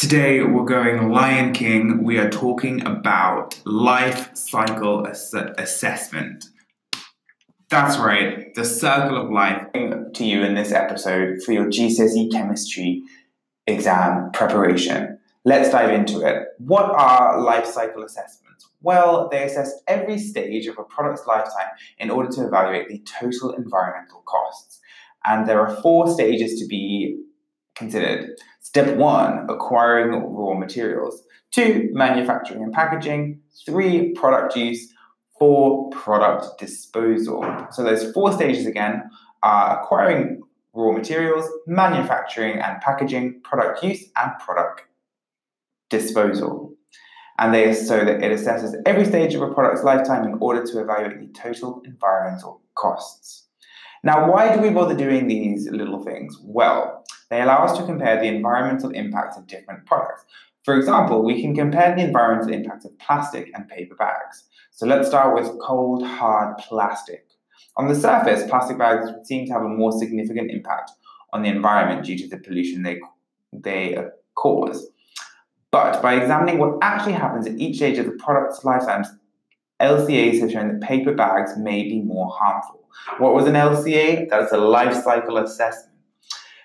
Today we're going Lion King. We are talking about life cycle ass- assessment. That's right, the circle of life to you in this episode for your GCSE chemistry exam preparation. Let's dive into it. What are life cycle assessments? Well, they assess every stage of a product's lifetime in order to evaluate the total environmental costs. And there are four stages to be considered. Step one, acquiring raw materials. Two, manufacturing and packaging. Three, product use. Four, product disposal. So those four stages again are acquiring raw materials, manufacturing and packaging, product use, and product disposal. And they so that it assesses every stage of a product's lifetime in order to evaluate the total environmental costs. Now, why do we bother doing these little things? Well, they allow us to compare the environmental impacts of different products. For example, we can compare the environmental impacts of plastic and paper bags. So let's start with cold, hard plastic. On the surface, plastic bags seem to have a more significant impact on the environment due to the pollution they, they cause. But by examining what actually happens at each stage of the product's lifetime, LCAs have shown that paper bags may be more harmful. What was an LCA? That's a life cycle assessment.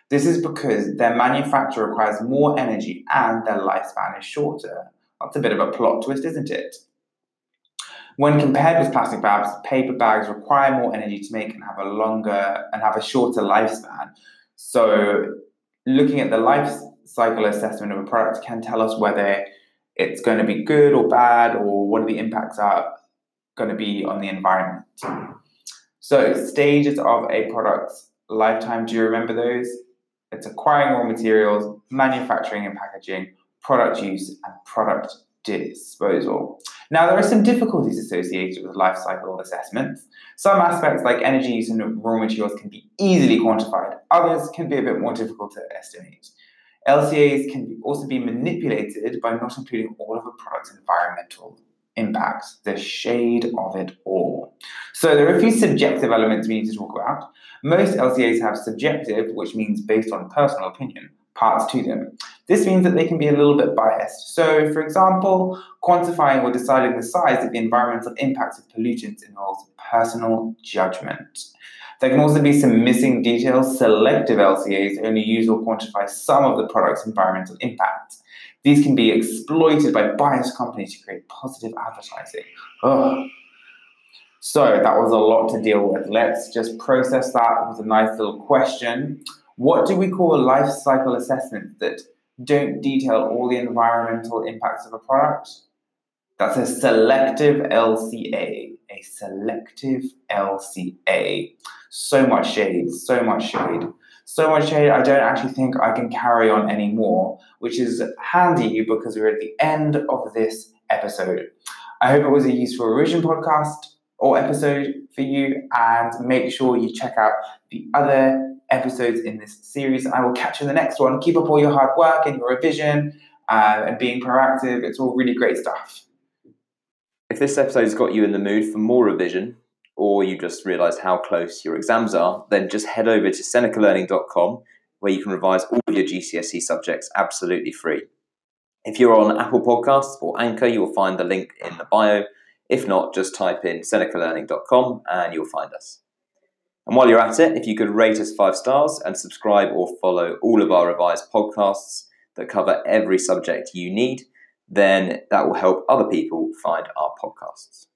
This is because their manufacture requires more energy and their lifespan is shorter. That's a bit of a plot twist, isn't it? When compared with plastic bags, paper bags require more energy to make and have a longer and have a shorter lifespan. So, looking at the life cycle assessment of a product can tell us whether it's going to be good or bad or what the impacts are going to be on the environment. So, stages of a product's lifetime, do you remember those? It's acquiring raw materials, manufacturing and packaging, product use, and product disposal. Now, there are some difficulties associated with life cycle assessments. Some aspects, like energy use and raw materials, can be easily quantified, others can be a bit more difficult to estimate. LCAs can also be manipulated by not including all of a product's environmental impacts, the shade of it all. So there are a few subjective elements we need to talk about. Most LCAs have subjective, which means based on personal opinion, parts to them. This means that they can be a little bit biased. So, for example, quantifying or deciding the size of the environmental impacts of pollutants involves personal judgment. There can also be some missing details. Selective LCAs only use or quantify some of the product's environmental impact. These can be exploited by biased companies to create positive advertising. Ugh. So that was a lot to deal with. Let's just process that with a nice little question. What do we call life cycle assessments that don't detail all the environmental impacts of a product? That's a selective LCA. A selective LCA. So much shade, so much shade. So much shade, I don't actually think I can carry on anymore, which is handy because we're at the end of this episode. I hope it was a useful revision podcast or episode for you, and make sure you check out the other episodes in this series. I will catch you in the next one. Keep up all your hard work and your revision uh, and being proactive. It's all really great stuff. If this episode has got you in the mood for more revision, or you just realised how close your exams are, then just head over to senecalearning.com where you can revise all of your GCSE subjects absolutely free. If you're on Apple Podcasts or Anchor, you'll find the link in the bio. If not, just type in senecalearning.com and you'll find us. And while you're at it, if you could rate us five stars and subscribe or follow all of our revised podcasts that cover every subject you need, then that will help other people find our podcasts.